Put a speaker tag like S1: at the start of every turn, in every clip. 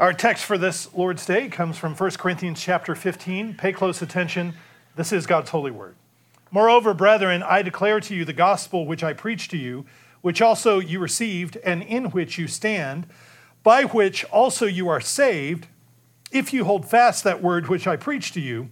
S1: Our text for this Lord's Day comes from 1 Corinthians chapter 15. Pay close attention. This is God's holy word. Moreover, brethren, I declare to you the gospel which I preached to you, which also you received, and in which you stand, by which also you are saved, if you hold fast that word which I preached to you,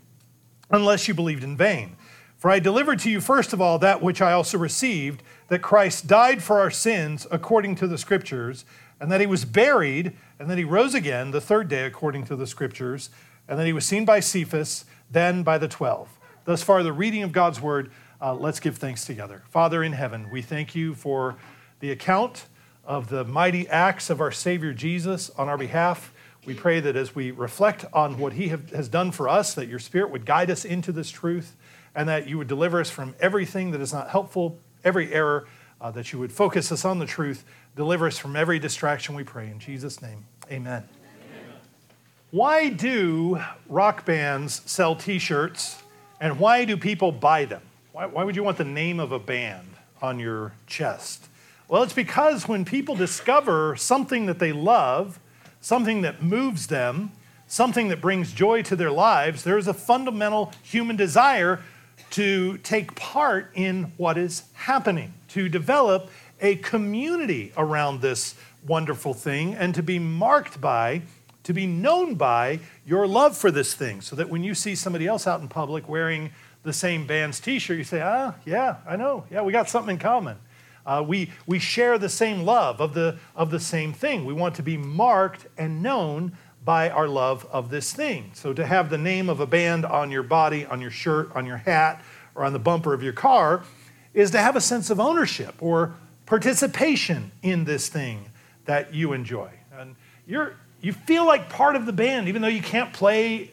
S1: unless you believed in vain. For I delivered to you first of all that which I also received, that Christ died for our sins according to the Scriptures, and that he was buried, and that he rose again the third day according to the Scriptures, and that he was seen by Cephas, then by the twelve. Thus far, the reading of God's word. Uh, let's give thanks together. Father in heaven, we thank you for the account of the mighty acts of our Savior Jesus on our behalf. We pray that as we reflect on what he have, has done for us, that your Spirit would guide us into this truth and that you would deliver us from everything that is not helpful, every error, uh, that you would focus us on the truth, deliver us from every distraction, we pray. In Jesus' name, amen. amen. Why do rock bands sell t shirts and why do people buy them? Why, why would you want the name of a band on your chest? Well, it's because when people discover something that they love, something that moves them, something that brings joy to their lives, there's a fundamental human desire to take part in what is happening, to develop a community around this wonderful thing, and to be marked by to be known by your love for this thing, so that when you see somebody else out in public wearing the same band's t shirt, you say, ah, yeah, I know. Yeah, we got something in common. Uh, we, we share the same love of the, of the same thing. We want to be marked and known by our love of this thing. So to have the name of a band on your body, on your shirt, on your hat, or on the bumper of your car is to have a sense of ownership or participation in this thing that you enjoy. And you're, you feel like part of the band, even though you can't play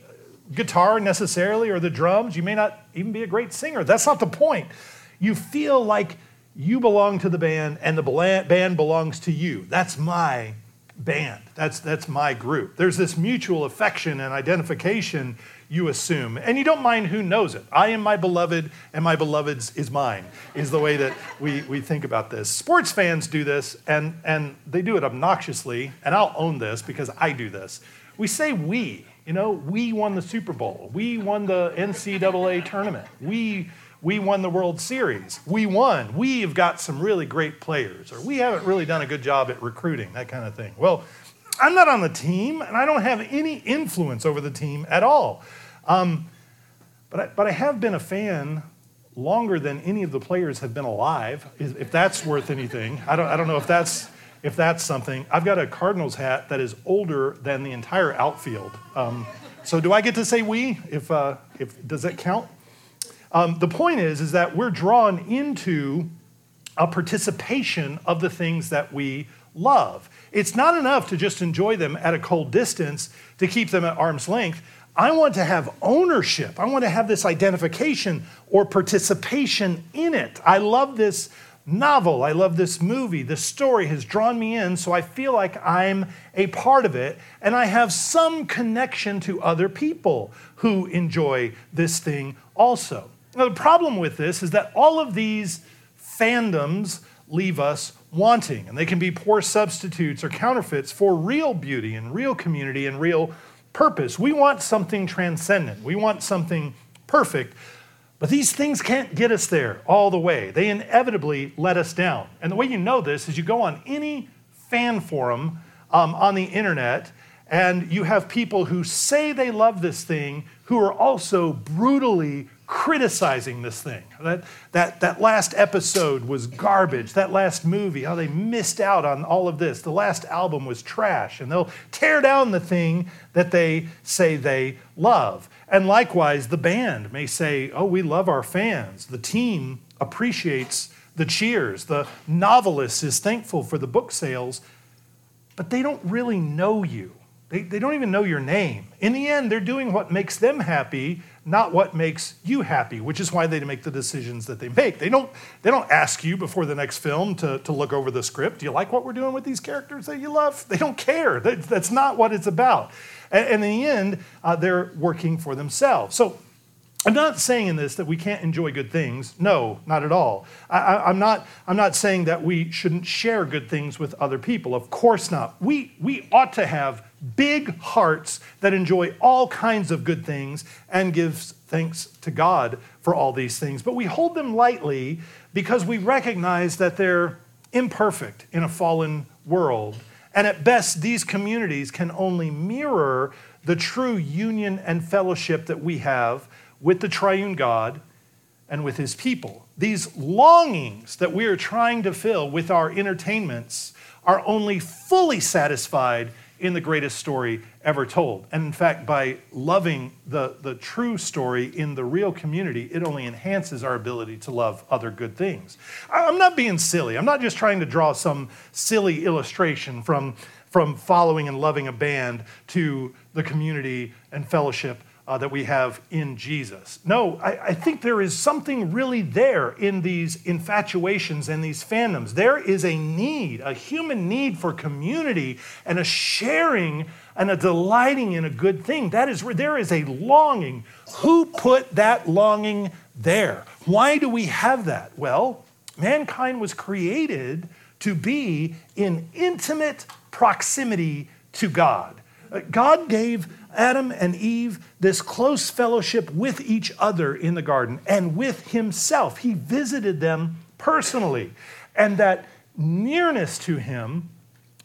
S1: guitar necessarily or the drums. You may not even be a great singer. That's not the point. You feel like you belong to the band and the band belongs to you. That's my band. That's, that's my group. There's this mutual affection and identification you assume. And you don't mind who knows it. I am my beloved, and my beloved's is mine, is the way that we, we think about this. Sports fans do this, and, and they do it obnoxiously, and I'll own this because I do this. We say we, you know, we won the Super Bowl, we won the NCAA tournament, we we won the World Series. We won. We've got some really great players, or we haven't really done a good job at recruiting, that kind of thing. Well, I'm not on the team, and I don't have any influence over the team at all. Um, but, I, but I have been a fan longer than any of the players have been alive, if that's worth anything. I don't, I don't know if that's, if that's something. I've got a Cardinals hat that is older than the entire outfield. Um, so do I get to say we? If, uh, if, does that count? Um, the point is, is that we're drawn into a participation of the things that we love. It's not enough to just enjoy them at a cold distance to keep them at arm's length. I want to have ownership. I want to have this identification or participation in it. I love this novel. I love this movie. The story has drawn me in, so I feel like I'm a part of it, and I have some connection to other people who enjoy this thing also. Now, the problem with this is that all of these fandoms leave us wanting, and they can be poor substitutes or counterfeits for real beauty and real community and real purpose. We want something transcendent, we want something perfect. But these things can't get us there all the way. They inevitably let us down. And the way you know this is you go on any fan forum um, on the internet and you have people who say they love this thing who are also brutally criticizing this thing. That, that, that last episode was garbage. That last movie, how they missed out on all of this. The last album was trash. And they'll tear down the thing that they say they love. And likewise, the band may say, Oh, we love our fans. The team appreciates the cheers. The novelist is thankful for the book sales. But they don't really know you. They, they don't even know your name. In the end, they're doing what makes them happy not what makes you happy, which is why they make the decisions that they make. They don't, they don't ask you before the next film to, to look over the script. Do you like what we're doing with these characters that you love? They don't care. That, that's not what it's about. And, and in the end, uh, they're working for themselves. So I'm not saying in this that we can't enjoy good things. No, not at all. I, am not, I'm not saying that we shouldn't share good things with other people. Of course not. We, we ought to have big hearts that enjoy all kinds of good things and gives thanks to God for all these things. But we hold them lightly because we recognize that they're imperfect in a fallen world. And at best, these communities can only mirror the true union and fellowship that we have with the triune God and with his people. These longings that we are trying to fill with our entertainments are only fully satisfied in the greatest story ever told. And in fact, by loving the, the true story in the real community, it only enhances our ability to love other good things. I'm not being silly. I'm not just trying to draw some silly illustration from, from following and loving a band to the community and fellowship uh, that we have in Jesus. No, I, I, think there is something really there in these infatuations and these fandoms. There is a need, a human need for community and a sharing and a delighting in a good thing. That is where there is a longing. Who put that longing there? Why do we have that? Well, mankind was created to be in intimate proximity to God. God gave Adam and Eve this close fellowship with each other in the garden and with himself. He visited them personally. And that nearness to him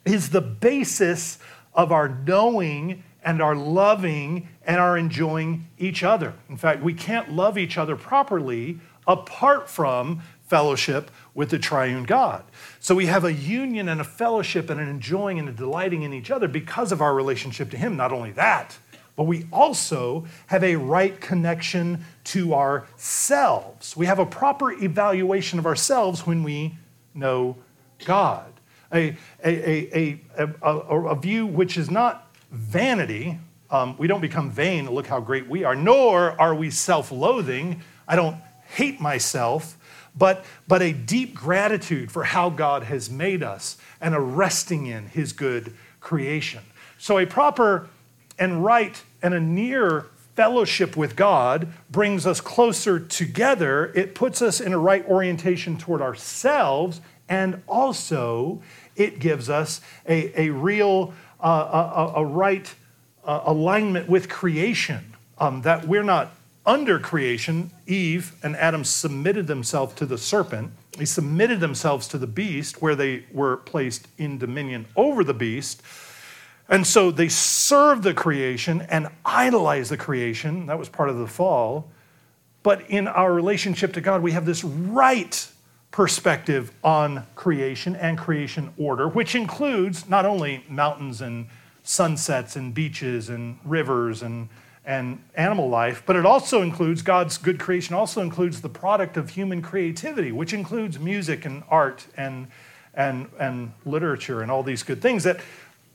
S1: is the basis of our knowing and our loving and our enjoying each other. In fact, we can't love each other properly apart from fellowship with the triune God. So we have a union and a fellowship and an enjoying and a delighting in each other because of our relationship to Him. Not only that, but we also have a right connection to ourselves. We have a proper evaluation of ourselves when we know God. A, a, a, a, a view which is not vanity. Um, we don't become vain, look how great we are, nor are we self loathing. I don't hate myself but, but a deep gratitude for how God has made us and a resting in his good creation. So, a proper and right and a near fellowship with God brings us closer together. It puts us in a right orientation toward ourselves, and also it gives us a, a real, uh, a, a, right uh, alignment with creation. Um, that we're not under creation, Eve and Adam submitted themselves to the serpent. They submitted themselves to the beast, where they were placed in dominion over the beast. And so they served the creation and idolized the creation. That was part of the fall. But in our relationship to God, we have this right perspective on creation and creation order, which includes not only mountains and sunsets and beaches and rivers and and animal life, but it also includes God's good creation, also includes the product of human creativity, which includes music and art and, and, and literature and all these good things. That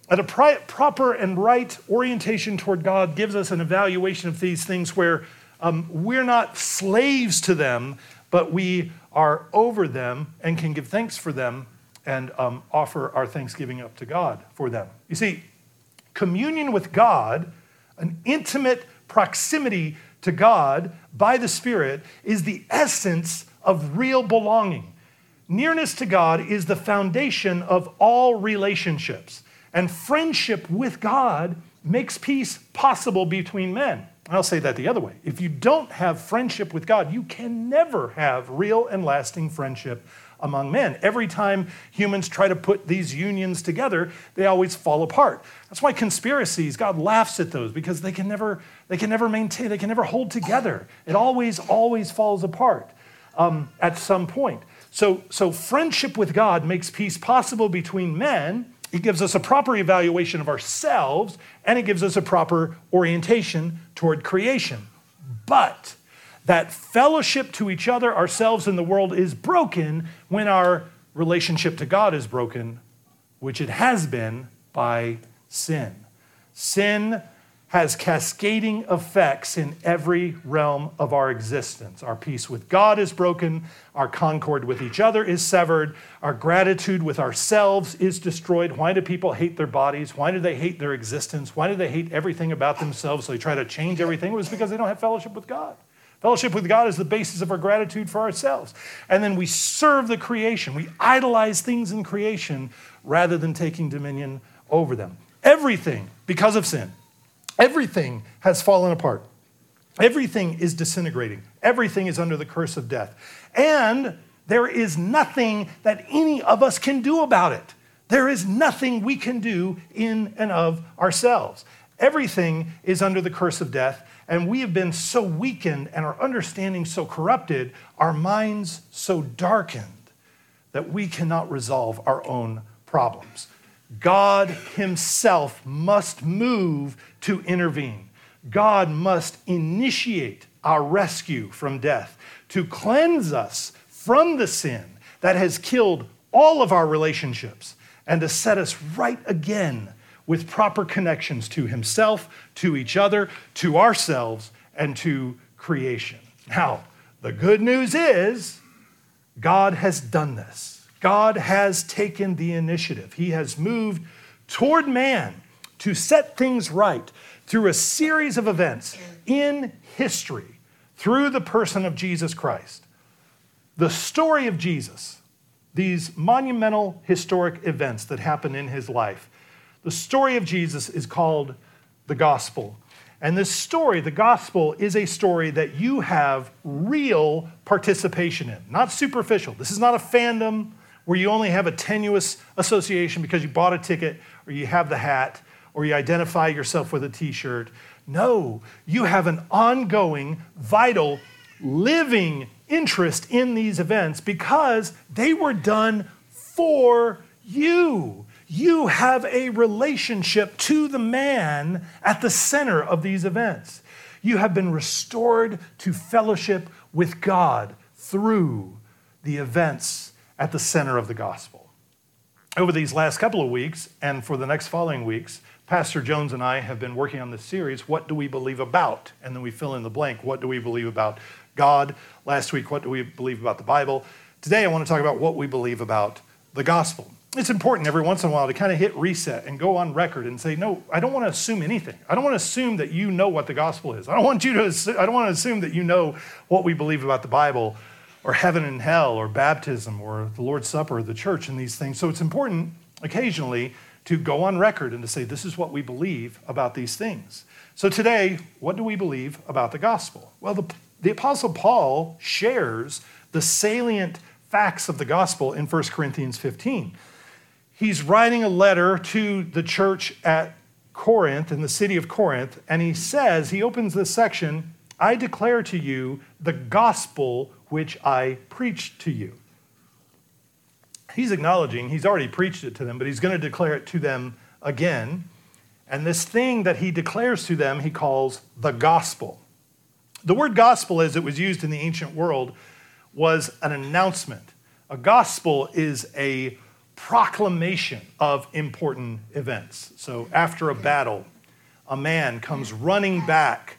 S1: at a pri- proper and right orientation toward God gives us an evaluation of these things where um, we're not slaves to them, but we are over them and can give thanks for them and um, offer our thanksgiving up to God for them. You see, communion with God an intimate proximity to God by the Spirit is the essence of real belonging. Nearness to God is the foundation of all relationships, and friendship with God makes peace possible between men. I'll say that the other way. If you don't have friendship with God, you can never have real and lasting friendship among men. Every time humans try to put these unions together, they always fall apart. That's why conspiracies, God laughs at those because they can never, they can never maintain, they can never hold together. It always, always falls apart um, at some point. So, so friendship with God makes peace possible between men. It gives us a proper evaluation of ourselves, and it gives us a proper orientation toward creation. But that fellowship to each other, ourselves, and the world is broken when our relationship to God is broken, which it has been by sin. Sin has cascading effects in every realm of our existence. Our peace with God is broken, our concord with each other is severed, our gratitude with ourselves is destroyed. Why do people hate their bodies? Why do they hate their existence? Why do they hate everything about themselves? So they try to change everything. It was because they don't have fellowship with God. Fellowship with God is the basis of our gratitude for ourselves. And then we serve the creation. We idolize things in creation rather than taking dominion over them. Everything, because of sin, everything has fallen apart. Everything is disintegrating. Everything is under the curse of death. And there is nothing that any of us can do about it. There is nothing we can do in and of ourselves. Everything is under the curse of death, and we have been so weakened and our understanding so corrupted, our minds so darkened that we cannot resolve our own problems. God Himself must move to intervene. God must initiate our rescue from death to cleanse us from the sin that has killed all of our relationships and to set us right again with proper connections to Himself, to each other, to ourselves, and to creation. Now, the good news is God has done this. God has taken the initiative. He has moved toward man to set things right through a series of events in history through the person of Jesus Christ. The story of Jesus, these monumental historic events that happen in his life, the story of Jesus is called the gospel. And this story, the gospel, is a story that you have real participation in, not superficial. This is not a fandom where you only have a tenuous association because you bought a ticket or you have the hat or you identify yourself with a t shirt. No, you have an ongoing, vital, living interest in these events because they were done for you. You have a relationship to the man at the center of these events. You have been restored to fellowship with God through the events at the center of the gospel. Over these last couple of weeks, and for the next following weeks, Pastor Jones and I have been working on this series, What Do We Believe About? And then we fill in the blank, What do we believe about God? Last week, What do we believe about the Bible? Today, I want to talk about what we believe about the gospel. It's important every once in a while to kind of hit reset and go on record and say, No, I don't want to assume anything. I don't want to assume that you know what the gospel is. I don't want you to, I don't want to assume that you know what we believe about the Bible or heaven and hell or baptism or the Lord's Supper or the church and these things. So it's important occasionally to go on record and to say, this is what we believe about these things. So today, what do we believe about the gospel? Well, the, the Apostle Paul shares the salient facts of the gospel in 1 Corinthians 15. He's writing a letter to the church at Corinth, in the city of Corinth, and he says, he opens this section, I declare to you the gospel which I preached to you he's acknowledging he's already preached it to them, but he's going to declare it to them again. And this thing that he declares to them, he calls the gospel. The word gospel, as it was used in the ancient world, was an announcement. A gospel is a proclamation of important events. So after a battle, a man comes running back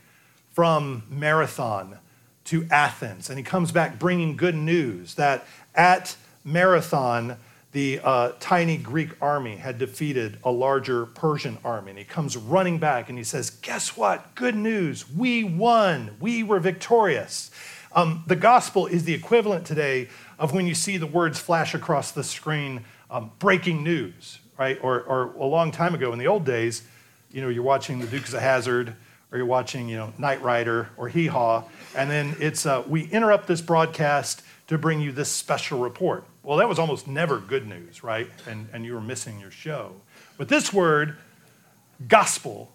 S1: from Marathon to Athens, and he comes back bringing good news that at Marathon, the uh, tiny Greek army had defeated a larger Persian army. And he comes running back and he says, Guess what? Good news. We won. We were victorious. Um, the gospel is the equivalent today of when you see the words flash across the screen um, breaking news, right? Or, or a long time ago in the old days, you know, you're watching the Dukes of Hazzard, or you're watching, you know, Knight Rider or Hee Haw, and then it's, uh, we interrupt this broadcast to bring you this special report. Well, that was almost never good news, right? And, and you were missing your show. But this word, gospel,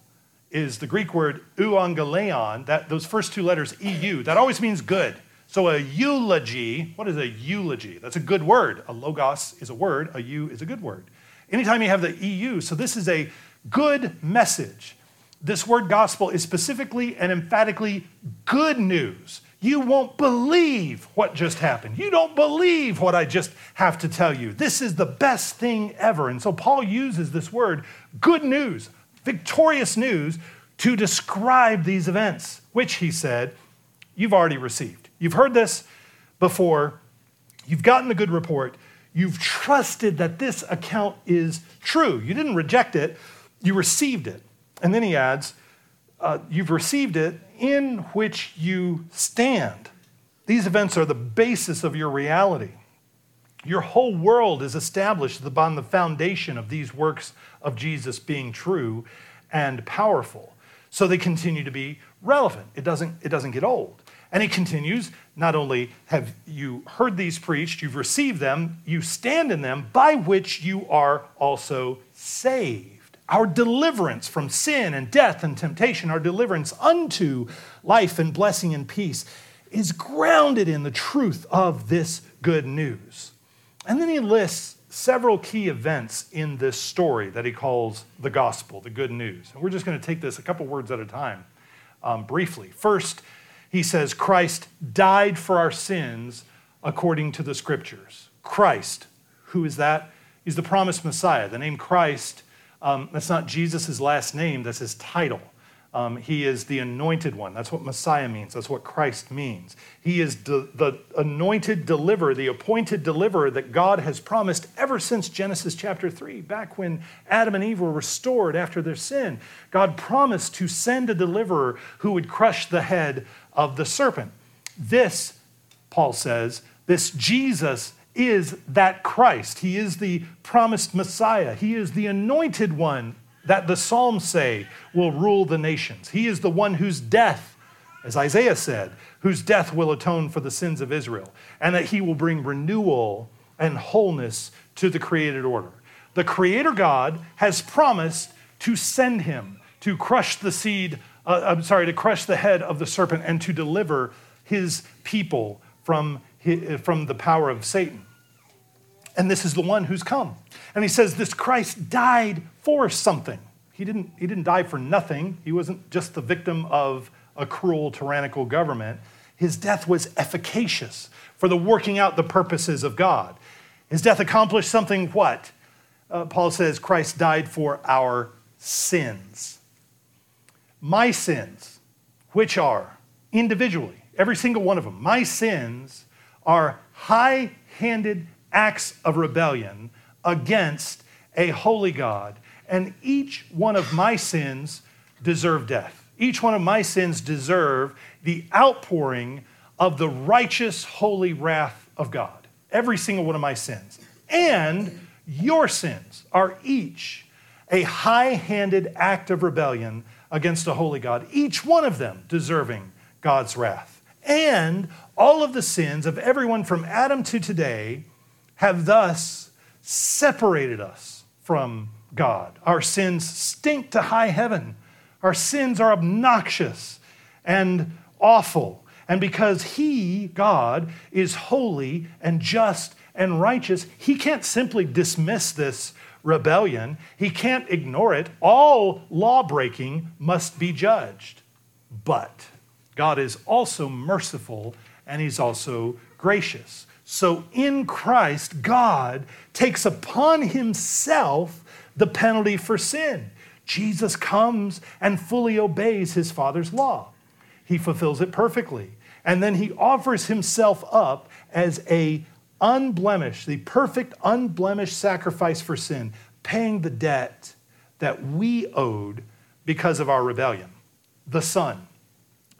S1: is the Greek word euangelion, that those first two letters, EU, that always means good. So a eulogy, what is a eulogy? That's a good word. A logos is a word, a eu is a good word. Anytime you have the EU, so this is a good message. This word gospel is specifically and emphatically good news you won't believe what just happened. You don't believe what I just have to tell you. This is the best thing ever. And so Paul uses this word, good news, victorious news, to describe these events, which he said, you've already received. You've heard this before. You've gotten a good report. You've trusted that this account is true. You didn't reject it, you received it. And then he adds, uh, you've received it in which you stand. These events are the basis of your reality. Your whole world is established upon the foundation of these works of Jesus being true and powerful. So they continue to be relevant. It doesn't, it doesn't get old. And he continues not only have you heard these preached, you've received them, you stand in them, by which you are also saved. Our deliverance from sin and death and temptation, our deliverance unto life and blessing and peace, is grounded in the truth of this good news. And then he lists several key events in this story that he calls the gospel, the good news. And we're just going to take this a couple words at a time um, briefly. First, he says, Christ died for our sins according to the scriptures. Christ, who is that? He's the promised Messiah. The name Christ, um, that's not Jesus' last name, that's his title. Um, he is the anointed one. That's what Messiah means. That's what Christ means. He is de- the anointed deliverer, the appointed deliverer that God has promised ever since Genesis chapter 3, back when Adam and Eve were restored after their sin. God promised to send a deliverer who would crush the head of the serpent. This, Paul says, this Jesus is that Christ. He is the promised Messiah. He is the anointed one that the Psalms say will rule the nations. He is the one whose death, as Isaiah said, whose death will atone for the sins of Israel, and that he will bring renewal and wholeness to the created order. The Creator God has promised to send him to crush the seed, uh, I'm sorry, to crush the head of the serpent and to deliver his people from, his, from the power of Satan. And this is the one who's come. And he says, This Christ died for something. He didn't, he didn't die for nothing. He wasn't just the victim of a cruel, tyrannical government. His death was efficacious for the working out the purposes of God. His death accomplished something what? Uh, Paul says Christ died for our sins. My sins, which are individually, every single one of them, my sins are high handed acts of rebellion against a holy God. And each one of my sins deserve death. Each one of my sins deserve the outpouring of the righteous, holy wrath of God. Every single one of my sins. And your sins are each a high handed act of rebellion against a holy God, each one of them deserving God's wrath. And all of the sins of everyone from Adam to today have thus separated us from God. Our sins stink to high heaven. Our sins are obnoxious and awful. And because He, God, is holy and just and righteous, He can't simply dismiss this rebellion. He can't ignore it. All law breaking must be judged. But God is also merciful and He's also gracious. So in Christ, God takes upon himself the penalty for sin. Jesus comes and fully obeys his Father's law. He fulfills it perfectly. And then he offers himself up as a unblemished, the perfect unblemished sacrifice for sin, paying the debt that we owed because of our rebellion. The Son,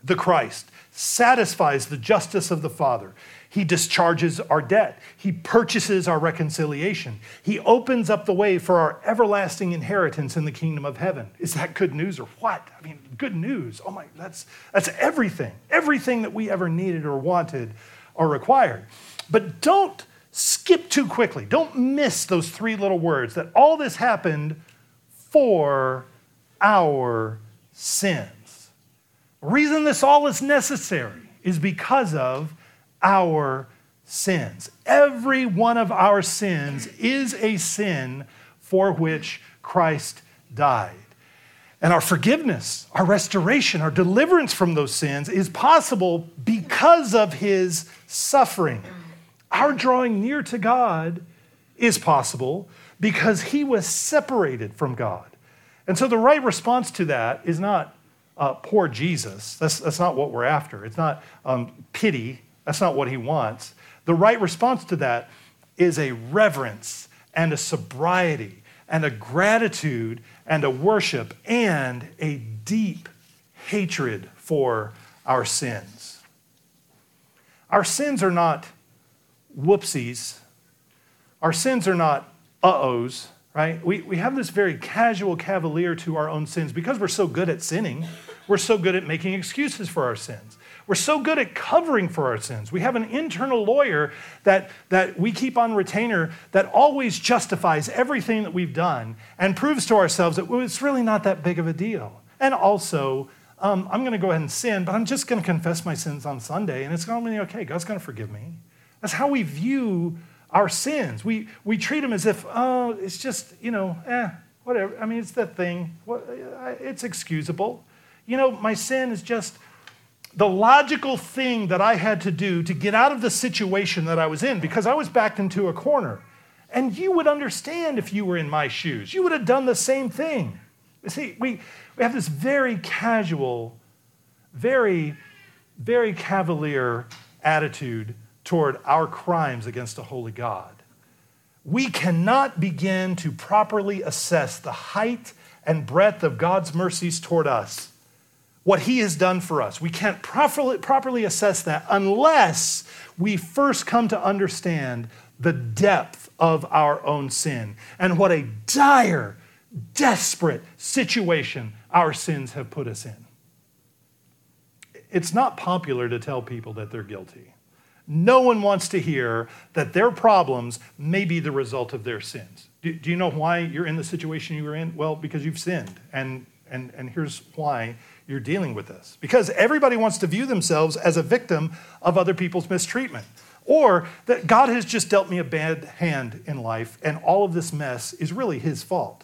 S1: the Christ, satisfies the justice of the Father. He discharges our debt. He purchases our reconciliation. He opens up the way for our everlasting inheritance in the kingdom of heaven. Is that good news or what? I mean, good news. Oh my, that's, that's everything. Everything that we ever needed or wanted or required. But don't skip too quickly. Don't miss those three little words that all this happened for our sins. The reason this all is necessary is because of our sins. Every one of our sins is a sin for which Christ died. And our forgiveness, our restoration, our deliverance from those sins is possible because of his suffering. Our drawing near to God is possible because he was separated from God. And so the right response to that is not uh, poor Jesus. That's, that's not what we're after. It's not um, pity that's not what he wants. The right response to that is a reverence and a sobriety and a gratitude and a worship and a deep hatred for our sins. Our sins are not whoopsies. Our sins are not uh ohs, right? We, we have this very casual cavalier to our own sins because we're so good at sinning. We're so good at making excuses for our sins. We're so good at covering for our sins. We have an internal lawyer that, that we keep on retainer that always justifies everything that we've done and proves to ourselves that well, it's really not that big of a deal. And also, um, I'm going to go ahead and sin, but I'm just going to confess my sins on Sunday, and it's going to be okay. God's going to forgive me. That's how we view our sins. We, we treat them as if, oh, it's just, you know, eh, whatever. I mean, it's that thing. It's excusable. You know, my sin is just the logical thing that I had to do to get out of the situation that I was in because I was backed into a corner. And you would understand if you were in my shoes. You would have done the same thing. You see, we, we have this very casual, very, very cavalier attitude toward our crimes against a holy God. We cannot begin to properly assess the height and breadth of God's mercies toward us what he has done for us. We can't properly, properly assess that unless we first come to understand the depth of our own sin and what a dire, desperate situation our sins have put us in. It's not popular to tell people that they're guilty. No one wants to hear that their problems may be the result of their sins. Do, do you know why you're in the situation you were in? Well, because you've sinned. And, and, and here's why you're dealing with this. Because everybody wants to view themselves as a victim of other people's mistreatment. Or that God has just dealt me a bad hand in life and all of this mess is really his fault.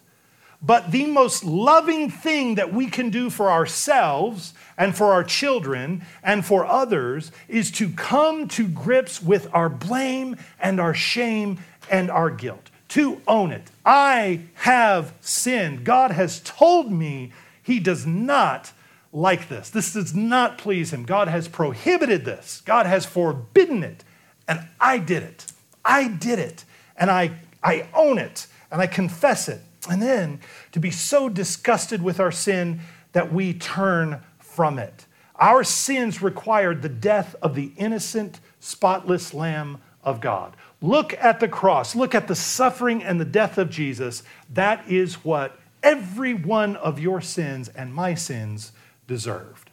S1: But the most loving thing that we can do for ourselves and for our children and for others is to come to grips with our blame and our shame and our guilt, to own it. I have sinned. God has told me he does not like this. This does not please him. God has prohibited this, God has forbidden it. And I did it. I did it. And I, I own it. And I confess it. And then to be so disgusted with our sin that we turn from it. Our sins required the death of the innocent, spotless Lamb of God. Look at the cross. Look at the suffering and the death of Jesus. That is what every one of your sins and my sins deserved.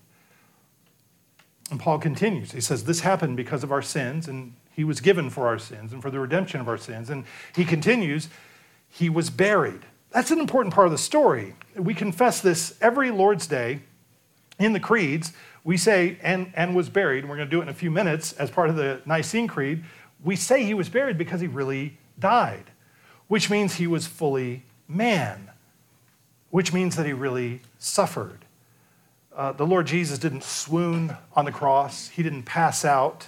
S1: And Paul continues. He says, This happened because of our sins, and he was given for our sins and for the redemption of our sins. And he continues, He was buried. That's an important part of the story. We confess this every Lord's Day in the creeds. We say, and, and was buried, and we're going to do it in a few minutes as part of the Nicene Creed. We say he was buried because he really died, which means he was fully man, which means that he really suffered. Uh, the Lord Jesus didn't swoon on the cross, he didn't pass out.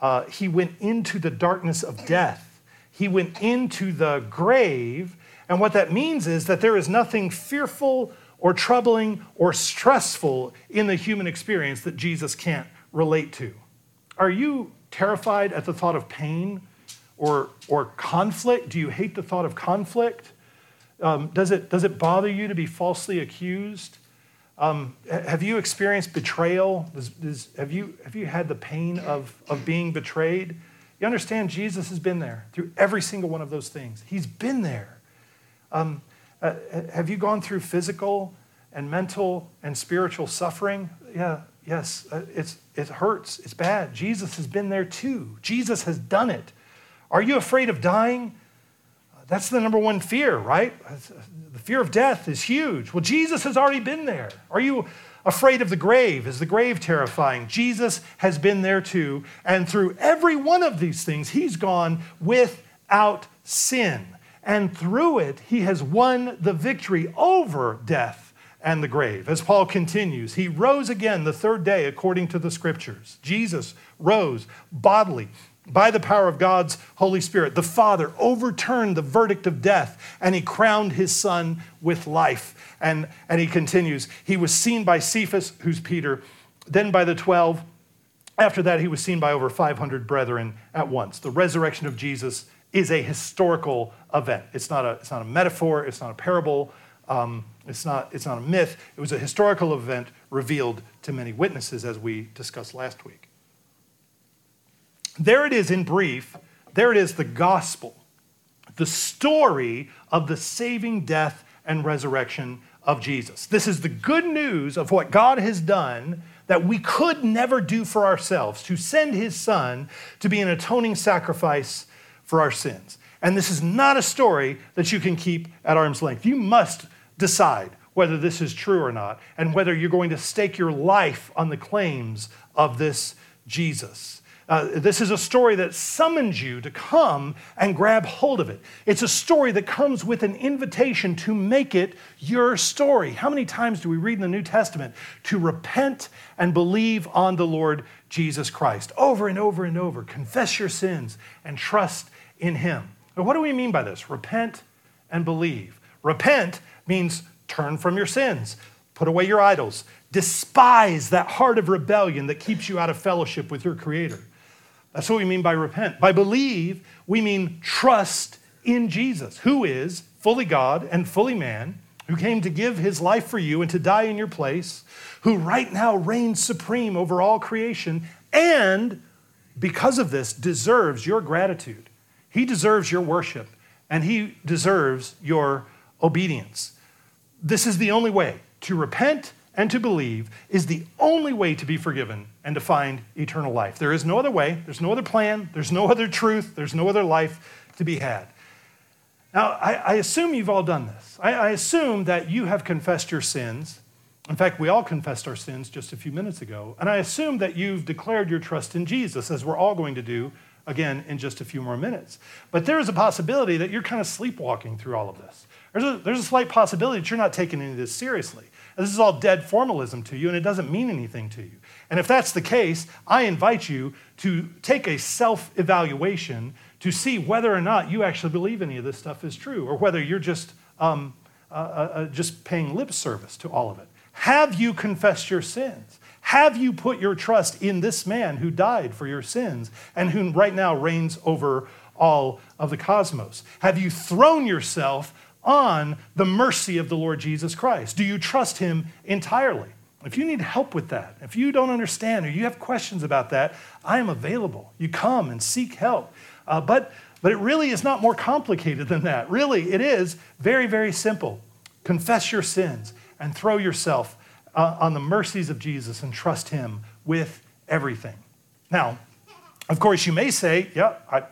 S1: Uh, he went into the darkness of death, he went into the grave. And what that means is that there is nothing fearful or troubling or stressful in the human experience that Jesus can't relate to. Are you terrified at the thought of pain or, or conflict? Do you hate the thought of conflict? Um, does, it, does it bother you to be falsely accused? Um, have you experienced betrayal? Does, does, have, you, have you had the pain of, of being betrayed? You understand Jesus has been there through every single one of those things. He's been there. Um, uh, have you gone through physical and mental and spiritual suffering? Yeah, yes. Uh, it's, it hurts. It's bad. Jesus has been there too. Jesus has done it. Are you afraid of dying? That's the number one fear, right? The fear of death is huge. Well, Jesus has already been there. Are you afraid of the grave? Is the grave terrifying? Jesus has been there too. And through every one of these things, he's gone without sin. And through it, he has won the victory over death and the grave. As Paul continues, he rose again the third day according to the scriptures. Jesus rose bodily by the power of God's Holy Spirit, the Father overturned the verdict of death and he crowned his Son with life. And, and he continues, he was seen by Cephas, who's Peter, then by the 12. After that, he was seen by over 500 brethren at once. The resurrection of Jesus is a historical event. It's not a, it's not a metaphor, it's not a parable. um, it's, not, it's not a myth. It was a historical event revealed to many witnesses, as we discussed last week. There it is in brief. There it is, the gospel, the story of the saving death and resurrection of Jesus. This is the good news of what God has done that we could never do for ourselves to send his son to be an atoning sacrifice for our sins. And this is not a story that you can keep at arm's length. You must decide whether this is true or not and whether you're going to stake your life on the claims of this Jesus. Uh, this is a story that summons you to come and grab hold of it. It's a story that comes with an invitation to make it your story. How many times do we read in the New Testament to repent and believe on the Lord Jesus Christ? Over and over and over. Confess your sins and trust in Him. What do we mean by this? Repent and believe. Repent means turn from your sins, put away your idols, despise that heart of rebellion that keeps you out of fellowship with your Creator. That's what we mean by repent. By believe, we mean trust in Jesus, who is fully God and fully man, who came to give his life for you and to die in your place, who right now reigns supreme over all creation, and because of this, deserves your gratitude. He deserves your worship, and he deserves your obedience. This is the only way to repent and to believe is the only way to be forgiven and to find eternal life. There is no other way, there's no other plan, there's no other truth, there's no other life to be had. Now, I, I assume you've all done this. I, I assume that you have confessed your sins. In fact, we all confessed our sins just a few minutes ago. And I assume that you've declared your trust in Jesus, as we're all going to do again in just a few more minutes. But there is a possibility that you're kind of sleepwalking through all of this. There's a, there's a slight possibility that you're not taking any of this seriously. This is all dead formalism to you, and it doesn't mean anything to you. And if that's the case, I invite you to take a self evaluation to see whether or not you actually believe any of this stuff is true, or whether you're just, um, uh, uh, uh, just paying lip service to all of it. Have you confessed your sins? Have you put your trust in this man who died for your sins and who right now reigns over all of the cosmos? Have you thrown yourself on the mercy of the Lord Jesus Christ? Do you trust him entirely? If you need help with that, if you don't understand or you have questions about that, I am available. You come and seek help. Uh, but, but it really is not more complicated than that. Really, it is very, very simple. Confess your sins and throw yourself uh, on the mercies of Jesus and trust him with everything. Now, of course, you may say, Yeah, I,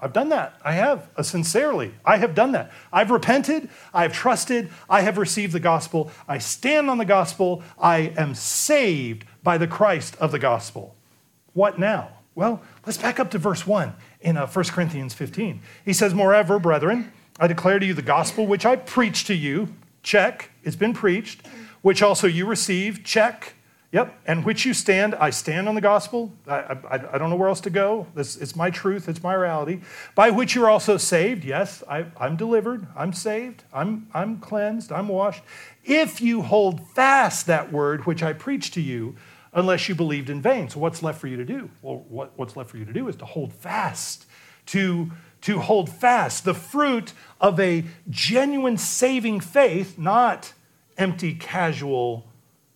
S1: have done that. I have, uh, sincerely. I have done that. I've repented. I have trusted. I have received the gospel. I stand on the gospel. I am saved by the Christ of the gospel. What now? Well, let's back up to verse 1 in uh, 1 Corinthians 15. He says, Moreover, brethren, I declare to you the gospel which I preached to you. Check, it's been preached. Which also you receive, Check, Yep, and which you stand, I stand on the gospel. I, I, I don't know where else to go. This, it's my truth, it's my reality. By which you're also saved. Yes, I, I'm delivered, I'm saved, I'm, I'm cleansed, I'm washed. If you hold fast that word which I preached to you, unless you believed in vain. So, what's left for you to do? Well, what, what's left for you to do is to hold fast, to, to hold fast the fruit of a genuine saving faith, not empty, casual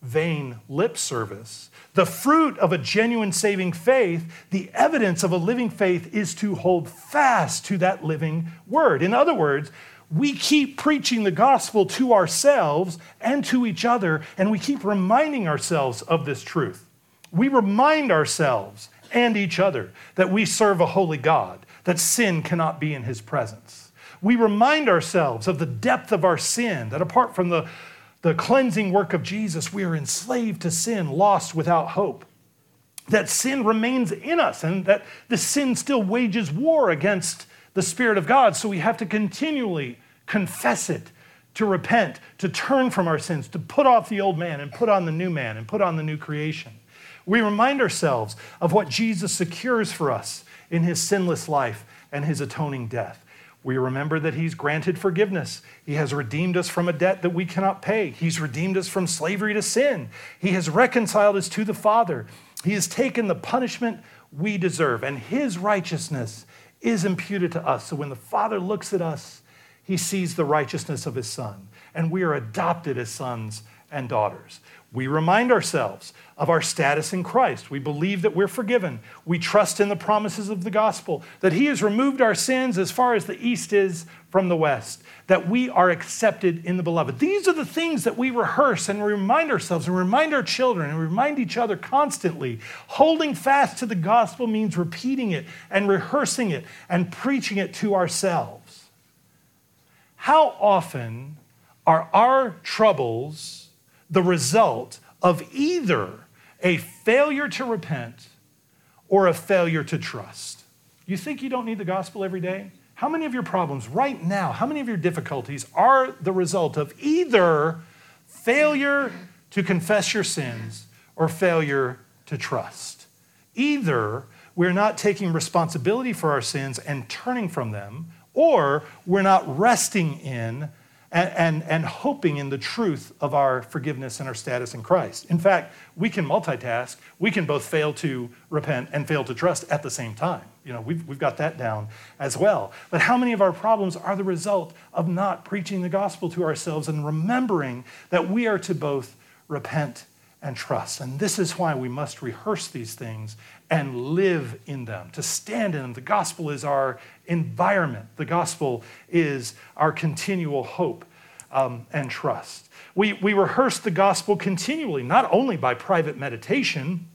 S1: vain lip service. The fruit of a genuine saving faith, the evidence of a living faith, is to hold fast to that living word. In other words, we keep preaching the gospel to ourselves and to each other, and we keep reminding ourselves of this truth. We remind ourselves and each other that we serve a holy God, that sin cannot be in his presence. We remind ourselves of the depth of our sin, that apart from the the cleansing work of Jesus, we are enslaved to sin, lost without hope. That sin remains in us and that the sin still wages war against the Spirit of God. So we have to continually confess it, to repent, to turn from our sins, to put off the old man and put on the new man and put on the new creation. We remind ourselves of what Jesus secures for us in his sinless life and his atoning death. We remember that He's granted forgiveness. He has redeemed us from a debt that we cannot pay. He's redeemed us from slavery to sin. He has reconciled us to the Father. He has taken the punishment we deserve, and His righteousness is imputed to us. So when the Father looks at us, He sees the righteousness of His Son. and we are adopted as sons and daughters. We remind ourselves of our status in Christ. We believe that we're forgiven. We trust in the promises of the gospel, that He has removed our sins as far as the east is from the west, that we are accepted in the beloved. These are the things that we rehearse and remind ourselves and remind our children and remind each other constantly. Holding fast to the gospel means repeating it and rehearsing it and preaching it to ourselves. How often are our troubles? The result of either a failure to repent or a failure to trust. You think you don't need the gospel every day? How many of your problems right now, how many of your difficulties are the result of either failure to confess your sins or failure to trust? Either we're not taking responsibility for our sins and turning from them, or we're not resting in and, and, and hoping in the truth of our forgiveness and our status in Christ. In fact, we can multitask. We can both fail to repent and fail to trust at the same time. You know, we've, we've got that down as well. But how many of our problems are the result of not preaching the gospel to ourselves and remembering that we are to both repent and trust. And this is why we must rehearse these things and live in them, to stand in them. The gospel is our environment, the gospel is our continual hope um, and trust. We, we rehearse the gospel continually, not only by private meditation,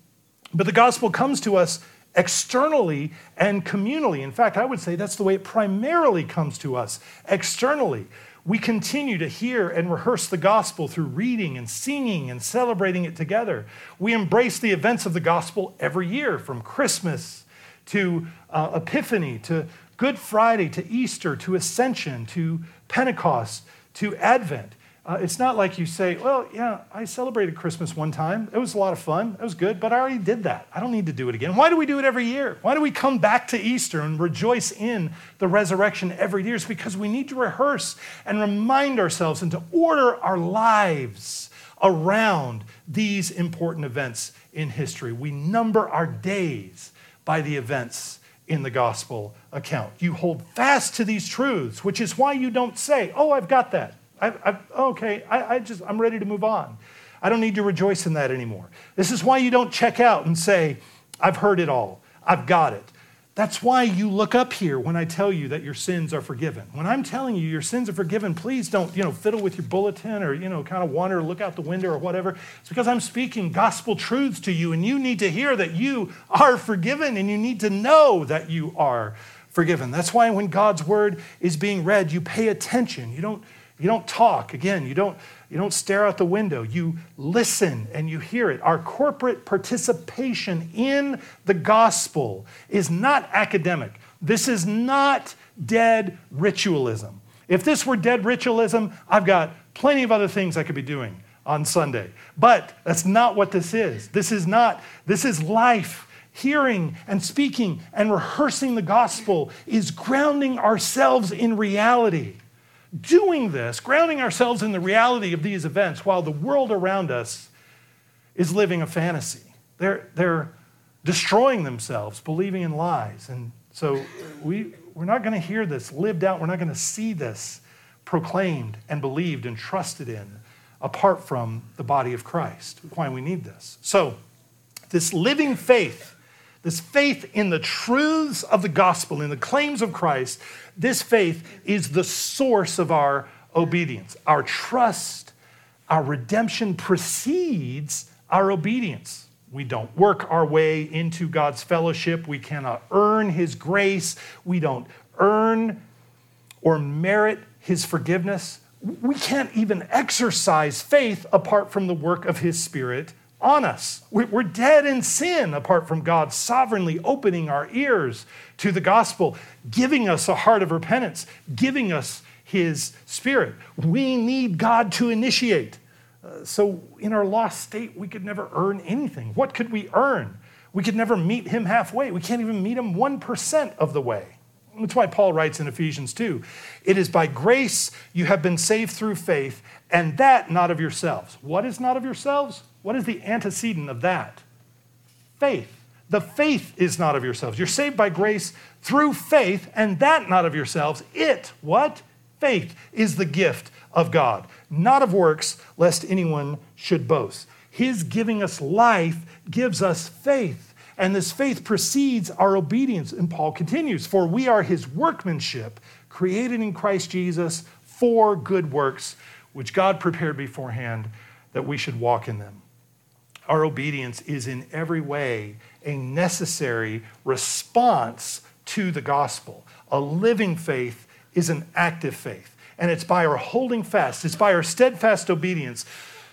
S1: but the gospel comes to us externally and communally. In fact, I would say that's the way it primarily comes to us externally we continue to hear and rehearse the gospel through reading and singing and celebrating it together. We embrace the events of the gospel every year, from Christmas to uh, Epiphany to Good Friday to Easter to Ascension to Pentecost to Advent. Uh, it's not like you say, well, yeah, I celebrated Christmas one time. It was a lot of fun. It was good, but I already did that. I don't need to do it again. Why do we do it every year? Why do we come back to Easter and rejoice in the resurrection every year? It's because we need to rehearse and remind ourselves and to order our lives around these important events in history. We number our days by the events in the gospel account. You hold fast to these truths, which is why you don't say, oh, I've got that. I, I, okay, I, I just, I'm ready to move on. I don't need to rejoice in that anymore. This is why you don't check out and say, I've heard it all, I've got it. That's why you look up here when I tell you that your sins are forgiven. When I'm telling you your sins are forgiven, please don't, you know, fiddle with your bulletin or, you know, kind of wander, look out the window or whatever. It's because I'm speaking gospel truths to you and you need to hear that you are forgiven and you need to know that you are forgiven. That's why when God's word is being read, you pay attention. You don't you don't talk. Again, you don't, you don't stare out the window. You listen and you hear it. Our corporate participation in the gospel is not academic. This is not dead ritualism. If this were dead ritualism, I've got plenty of other things I could be doing on Sunday. But that's not what this is. This is not, this is life. Hearing and speaking and rehearsing the gospel is grounding ourselves in reality doing this, grounding ourselves in the reality of these events while the world around us is living a fantasy. They're, they're destroying themselves, believing in lies. And so we, we're not going to hear this lived out, we're not going to see this proclaimed and believed and trusted in apart from the body of Christ. Why we need this. So, this living faith this faith in the truths of the gospel, in the claims of Christ, this faith is the source of our obedience. Our trust, our redemption precedes our obedience. We don't work our way into God's fellowship. We cannot earn His grace. We don't earn or merit His forgiveness. We can't even exercise faith apart from the work of His Spirit on us. We're dead in sin apart from God sovereignly opening our ears to the gospel, giving us a heart of repentance, giving us his spirit. We need God to initiate. Uh, so, in our lost state, we could never earn anything. What could we earn? We could never meet him halfway. We can't even meet him 1% of the way. That's why Paul writes in Ephesians 2 It is by grace you have been saved through faith, and that not of yourselves. What is not of yourselves? What is the antecedent of that? Faith. The faith is not of yourselves. You're saved by grace through faith, and that not of yourselves. It, what? Faith is the gift of God, not of works, lest anyone should boast. His giving us life gives us faith, and this faith precedes our obedience. And Paul continues, For we are his workmanship, created in Christ Jesus for good works, which God prepared beforehand that we should walk in them. Our obedience is in every way a necessary response to the gospel. A living faith is an active faith. And it's by our holding fast, it's by our steadfast obedience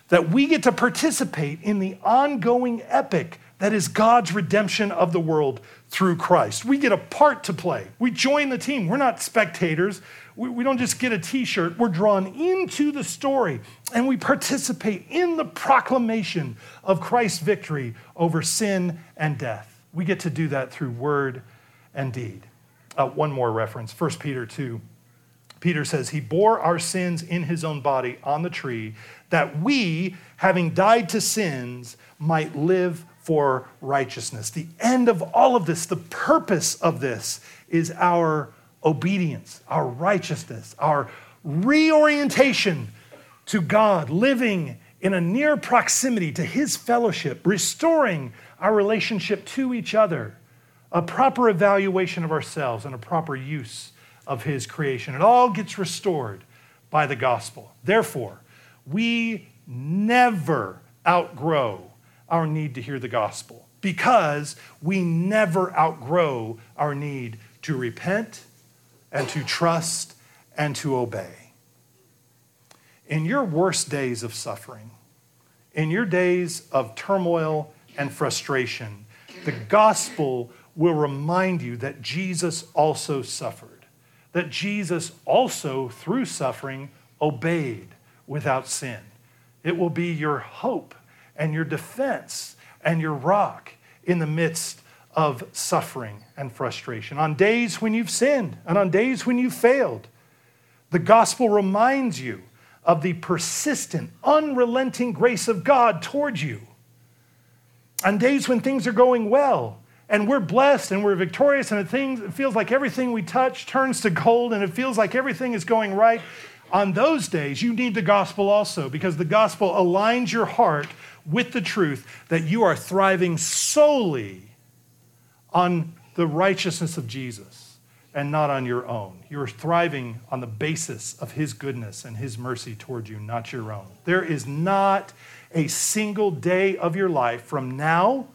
S1: that we get to participate in the ongoing epic that is God's redemption of the world through Christ. We get a part to play. We join the team. We're not spectators. We, we don't just get a t shirt. We're drawn into the story and we participate in the proclamation of Christ's victory over sin and death. We get to do that through word and deed. Uh, one more reference 1 Peter 2. Peter says, He bore our sins in his own body on the tree, that we, having died to sins, might live for righteousness. The end of all of this, the purpose of this, is our obedience, our righteousness, our reorientation to God, living in a near proximity to His fellowship, restoring our relationship to each other, a proper evaluation of ourselves, and a proper use of His creation. It all gets restored by the gospel. Therefore, we never outgrow our need to hear the gospel because we never outgrow our need to repent and to trust and to obey. In your worst days of suffering, in your days of turmoil and frustration, the gospel will remind you that Jesus also suffered, that Jesus also, through suffering, obeyed without sin. It will be your hope and your defense and your rock in the midst of suffering and frustration. On days when you've sinned and on days when you've failed, the gospel reminds you of the persistent, unrelenting grace of God towards you. On days when things are going well and we're blessed and we're victorious and it, feels like everything we touch turns to gold and it feels like everything is going right, on those days you need the gospel also because the gospel aligns your heart with the truth that you are thriving solely on the righteousness of Jesus and not on your own. You're thriving on the basis of his goodness and his mercy toward you, not your own. There is not a single day of your life from now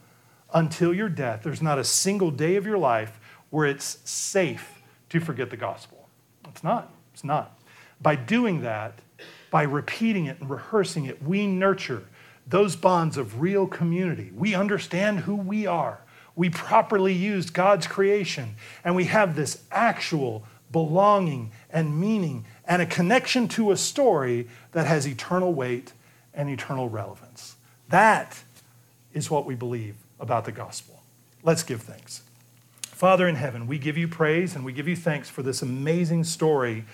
S1: until your death, there's not a single day of your life where it's safe to forget the gospel. It's not. It's not. By doing that, by repeating it and rehearsing it, we nurture those bonds of real community. We understand who we are. We properly used God's creation, and we have this actual belonging and meaning and a connection to a story that has eternal weight and eternal relevance. That is what we believe about the gospel. Let's give thanks. Father in heaven, we give you praise and we give you thanks for this amazing story,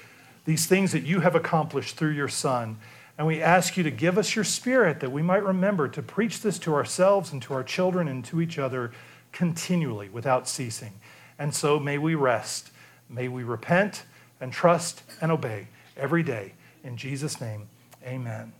S1: these things that you have accomplished through your Son. And we ask you to give us your spirit that we might remember to preach this to ourselves and to our children and to each other continually without ceasing. And so may we rest. May we repent and trust and obey every day. In Jesus' name, amen.